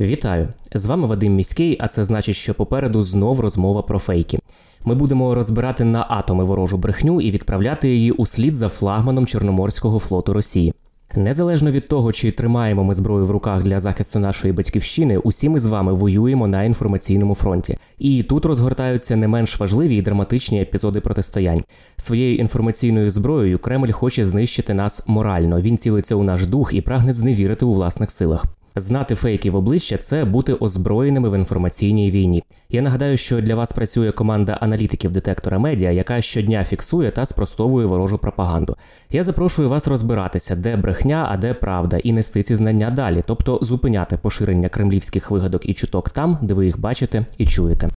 Вітаю! З вами Вадим Міський, а це значить, що попереду знов розмова про фейки. Ми будемо розбирати на атоми ворожу брехню і відправляти її услід за флагманом Чорноморського флоту Росії. Незалежно від того, чи тримаємо ми зброю в руках для захисту нашої батьківщини, усі ми з вами воюємо на інформаційному фронті. І тут розгортаються не менш важливі і драматичні епізоди протистоянь. Своєю інформаційною зброєю Кремль хоче знищити нас морально. Він цілиться у наш дух і прагне зневірити у власних силах. Знати фейки в обличчя це бути озброєними в інформаційній війні. Я нагадаю, що для вас працює команда аналітиків детектора медіа, яка щодня фіксує та спростовує ворожу пропаганду. Я запрошую вас розбиратися, де брехня, а де правда, і нести ці знання далі, тобто зупиняти поширення кремлівських вигадок і чуток там, де ви їх бачите і чуєте.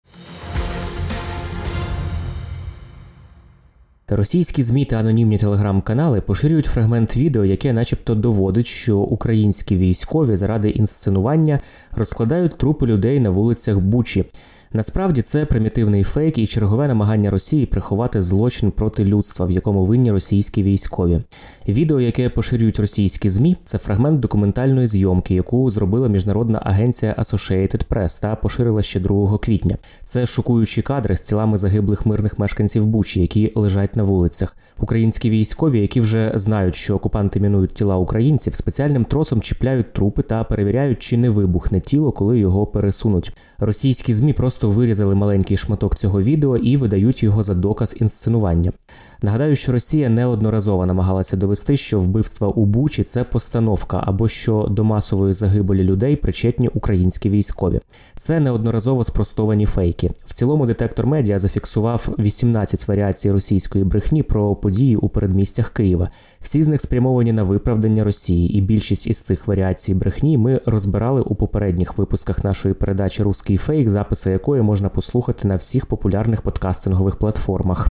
Російські ЗМІ та анонімні телеграм-канали поширюють фрагмент відео, яке, начебто, доводить, що українські військові заради інсценування розкладають трупи людей на вулицях Бучі. Насправді це примітивний фейк і чергове намагання Росії приховати злочин проти людства, в якому винні російські військові. Відео, яке поширюють російські ЗМІ, це фрагмент документальної зйомки, яку зробила міжнародна агенція Associated Press та поширила ще 2 квітня. Це шокуючі кадри з тілами загиблих мирних мешканців Бучі, які лежать на вулицях. Українські військові, які вже знають, що окупанти мінують тіла українців, спеціальним тросом чіпляють трупи та перевіряють, чи не вибухне тіло, коли його пересунуть. Російські ЗМІ просто вирізали маленький шматок цього відео і видають його за доказ інсценування. Нагадаю, що Росія неодноразово намагалася довести, що вбивства у Бучі це постановка, або що до масової загибелі людей причетні українські військові. Це неодноразово спростовані фейки. В цілому детектор медіа зафіксував 18 варіацій російської брехні про події у передмістях Києва. Всі з них спрямовані на виправдання Росії, і більшість із цих варіацій брехні ми розбирали у попередніх випусках нашої передачі Руський фейк, записи якої можна послухати на всіх популярних подкастингових платформах.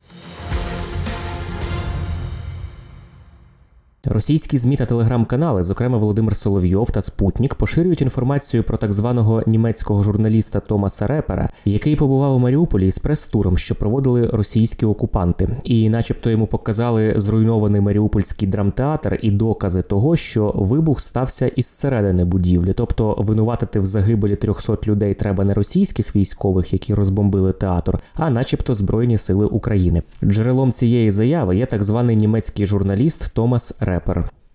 Російські ЗМІ та телеграм-канали, зокрема Володимир Соловйов та Спутнік, поширюють інформацію про так званого німецького журналіста Томаса Репера, який побував у Маріуполі з прес-туром, що проводили російські окупанти, і, начебто, йому показали зруйнований Маріупольський драмтеатр і докази того, що вибух стався із середини будівлі, тобто винуватити в загибелі 300 людей треба не російських військових, які розбомбили театр, а начебто Збройні сили України. Джерелом цієї заяви є так званий німецький журналіст Томас Репер.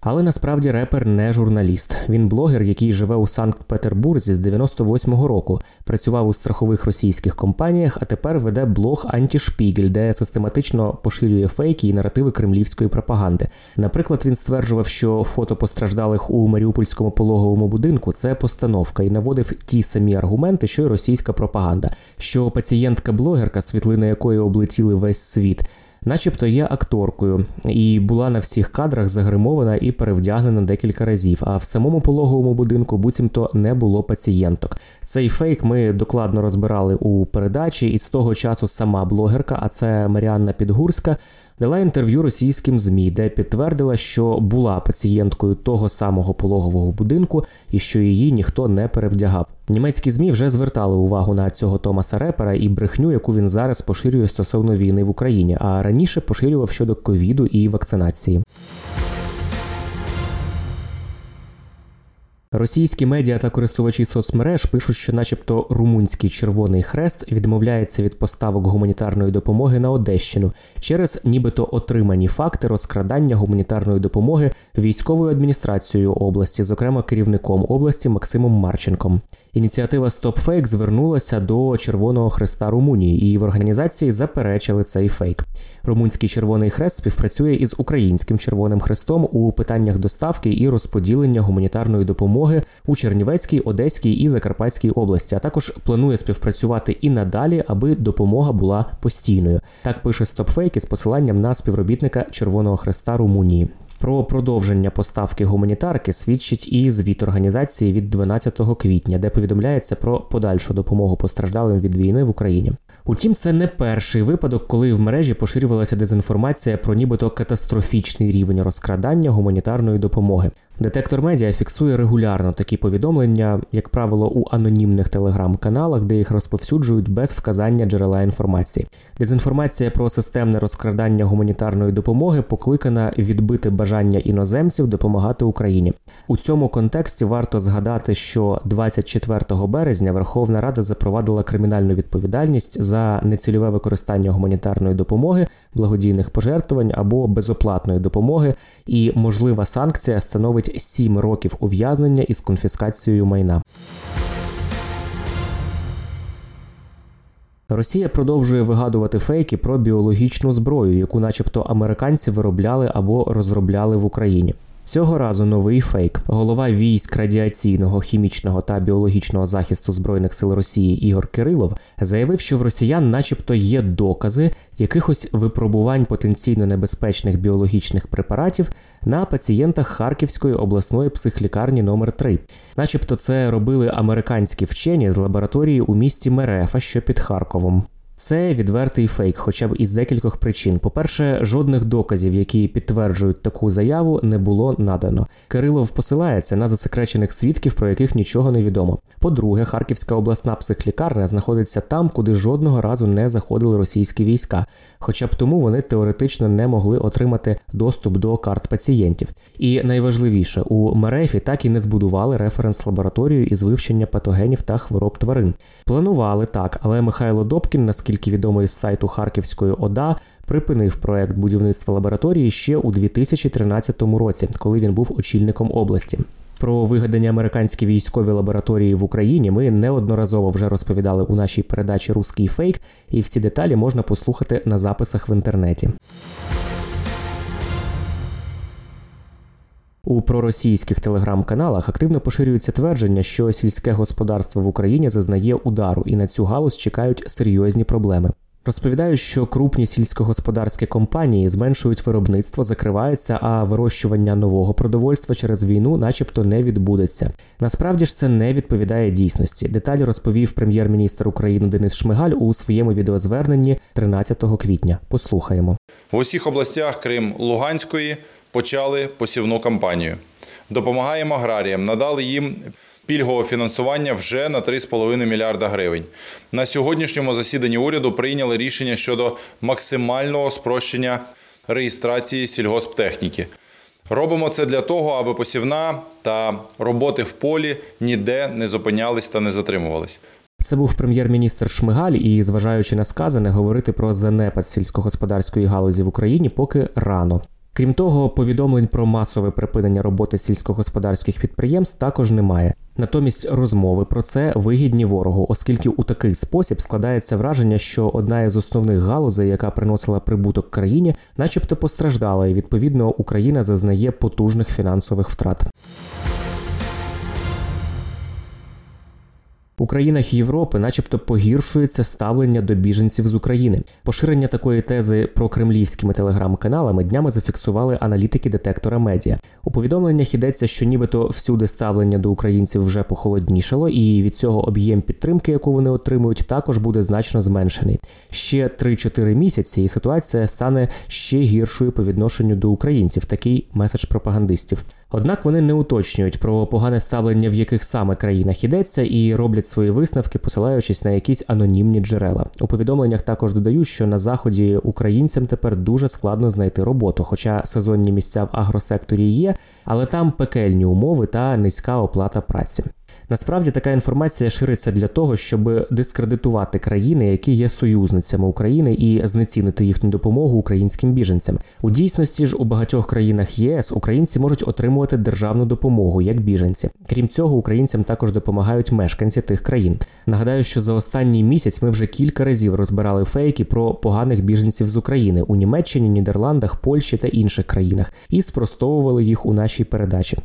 Але насправді репер не журналіст. Він блогер, який живе у Санкт-Петербурзі з 98-го року, працював у страхових російських компаніях, а тепер веде блог Антішпігель, де систематично поширює фейки і наративи кремлівської пропаганди. Наприклад, він стверджував, що фото постраждалих у Маріупольському пологовому будинку це постановка, і наводив ті самі аргументи, що й російська пропаганда. Що пацієнтка-блогерка, світлини якої облетіли весь світ. Начебто є акторкою і була на всіх кадрах загримована і перевдягнена декілька разів. А в самому пологовому будинку буцімто не було пацієнток. Цей фейк ми докладно розбирали у передачі, і з того часу сама блогерка, а це Маріанна Підгурська. Дала інтерв'ю російським змі, де підтвердила, що була пацієнткою того самого пологового будинку і що її ніхто не перевдягав. Німецькі змі вже звертали увагу на цього Томаса Репера і брехню, яку він зараз поширює стосовно війни в Україні, а раніше поширював щодо ковіду і вакцинації. Російські медіа та користувачі соцмереж пишуть, що, начебто, румунський Червоний Хрест відмовляється від поставок гуманітарної допомоги на Одещину через нібито отримані факти розкрадання гуманітарної допомоги військовою адміністрацією області, зокрема керівником області Максимом Марченком. Ініціатива StopFake звернулася до Червоного Хреста Румунії, і в організації заперечили цей фейк. Румунський Червоний Хрест співпрацює із Українським Червоним Хрестом у питаннях доставки і розподілення гуманітарної допомоги у Чернівецькій, Одеській і Закарпатській області, а також планує співпрацювати і надалі, аби допомога була постійною. Так пише StopFake із посиланням на співробітника Червоного Хреста Румунії. Про продовження поставки гуманітарки свідчить і звіт організації від 12 квітня, де повідомляється про подальшу допомогу постраждалим від війни в Україні. Утім, це не перший випадок, коли в мережі поширювалася дезінформація про нібито катастрофічний рівень розкрадання гуманітарної допомоги. Детектор медіа фіксує регулярно такі повідомлення, як правило, у анонімних телеграм-каналах, де їх розповсюджують без вказання джерела інформації. Дезінформація про системне розкрадання гуманітарної допомоги покликана відбити бажання іноземців допомагати Україні. У цьому контексті варто згадати, що 24 березня Верховна Рада запровадила кримінальну відповідальність за нецільове використання гуманітарної допомоги, благодійних пожертвувань або безоплатної допомоги, і можлива санкція становить 7 років ув'язнення із конфіскацією майна. Росія продовжує вигадувати фейки про біологічну зброю, яку, начебто, американці виробляли або розробляли в Україні. Цього разу новий фейк. Голова військ радіаційного, хімічного та біологічного захисту збройних сил Росії Ігор Кирилов заявив, що в росіян, начебто, є докази якихось випробувань потенційно небезпечних біологічних препаратів на пацієнтах Харківської обласної психлікарні номер 3 начебто, це робили американські вчені з лабораторії у місті Мерефа, що під Харковом. Це відвертий фейк, хоча б із декількох причин. По-перше, жодних доказів, які підтверджують таку заяву, не було надано. Кирилов посилається на засекречених свідків, про яких нічого не відомо. По-друге, Харківська обласна психлікарня знаходиться там, куди жодного разу не заходили російські війська, хоча б тому вони теоретично не могли отримати доступ до карт пацієнтів. І найважливіше, у Мерефі так і не збудували референс-лабораторію із вивчення патогенів та хвороб тварин. Планували так, але Михайло Добкін, наскільки відомо із сайту Харківської ОДА, припинив проект будівництва лабораторії ще у 2013 році, коли він був очільником області. Про вигадані американські військові лабораторії в Україні ми неодноразово вже розповідали у нашій передачі Руський фейк, і всі деталі можна послухати на записах в інтернеті. У проросійських телеграм-каналах активно поширюється твердження, що сільське господарство в Україні зазнає удару, і на цю галузь чекають серйозні проблеми. Розповідають, що крупні сільськогосподарські компанії зменшують виробництво, закриваються, а вирощування нового продовольства через війну, начебто, не відбудеться. Насправді ж це не відповідає дійсності. Деталі розповів прем'єр-міністр України Денис Шмигаль у своєму відеозверненні 13 квітня. Послухаємо в усіх областях, крім Луганської, почали посівну кампанію. Допомагаємо аграріям, надали їм пільгового фінансування вже на 3,5 мільярда гривень. На сьогоднішньому засіданні уряду прийняли рішення щодо максимального спрощення реєстрації сільгосптехніки. Робимо це для того, аби посівна та роботи в полі ніде не зупинялись та не затримувались. Це був прем'єр-міністр Шмигаль, і, зважаючи на сказане, говорити про занепад сільськогосподарської галузі в Україні поки рано. Крім того, повідомлень про масове припинення роботи сільськогосподарських підприємств також немає. Натомість розмови про це вигідні ворогу, оскільки у такий спосіб складається враження, що одна із основних галузей, яка приносила прибуток країні, начебто постраждала, і відповідно Україна зазнає потужних фінансових втрат. У країнах Європи, начебто, погіршується ставлення до біженців з України. Поширення такої тези про кремлівськими телеграм-каналами днями зафіксували аналітики детектора медіа. У повідомленнях йдеться, що нібито всюди ставлення до українців вже похолоднішало, і від цього об'єм підтримки, яку вони отримують, також буде значно зменшений. Ще 3-4 місяці, і ситуація стане ще гіршою по відношенню до українців. Такий меседж пропагандистів. Однак вони не уточнюють про погане ставлення, в яких саме країнах йдеться, і роблять свої висновки, посилаючись на якісь анонімні джерела. У повідомленнях також додають, що на заході українцям тепер дуже складно знайти роботу, хоча сезонні місця в агросекторі є, але там пекельні умови та низька оплата праці. Насправді така інформація шириться для того, щоб дискредитувати країни, які є союзницями України, і знецінити їхню допомогу українським біженцям. У дійсності ж у багатьох країнах ЄС українці можуть отримувати державну допомогу як біженці. Крім цього, українцям також допомагають мешканці тих країн. Нагадаю, що за останній місяць ми вже кілька разів розбирали фейки про поганих біженців з України у Німеччині, Нідерландах, Польщі та інших країнах і спростовували їх у нашій передачі.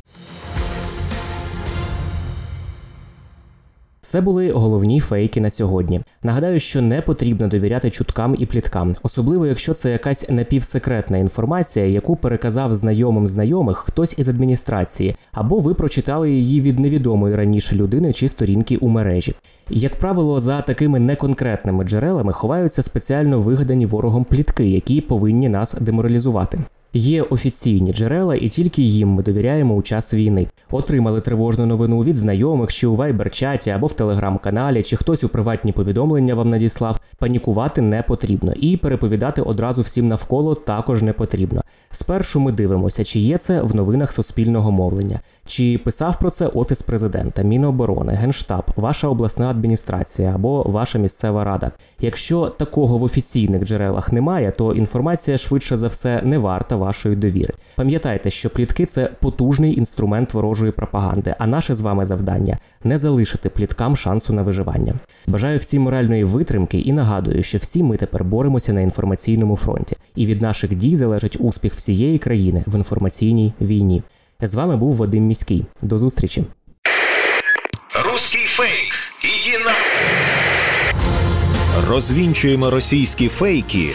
Це були головні фейки на сьогодні. Нагадаю, що не потрібно довіряти чуткам і пліткам, особливо якщо це якась напівсекретна інформація, яку переказав знайомим знайомих хтось із адміністрації, або ви прочитали її від невідомої раніше людини чи сторінки у мережі. Як правило, за такими неконкретними джерелами ховаються спеціально вигадані ворогом плітки, які повинні нас деморалізувати. Є офіційні джерела, і тільки їм ми довіряємо у час війни. Отримали тривожну новину від знайомих, чи у вайбер-чаті або в телеграм-каналі, чи хтось у приватні повідомлення вам надіслав. Панікувати не потрібно, і переповідати одразу всім навколо також не потрібно. Спершу ми дивимося, чи є це в новинах суспільного мовлення, чи писав про це офіс президента, Міноборони, Генштаб, ваша обласна адміністрація або ваша місцева рада. Якщо такого в офіційних джерелах немає, то інформація швидше за все не варта вашої довіри. Пам'ятайте, що плітки це потужний інструмент ворожої пропаганди, а наше з вами завдання не залишити пліткам шансу на виживання. Бажаю всім моральної витримки і нагадую, що всі ми тепер боремося на інформаційному фронті, і від наших дій залежить успіх всієї країни в інформаційній війні. З вами був Вадим Міський. До зустрічі. Русский фейк. Иди на... Розвінчуємо російські фейки,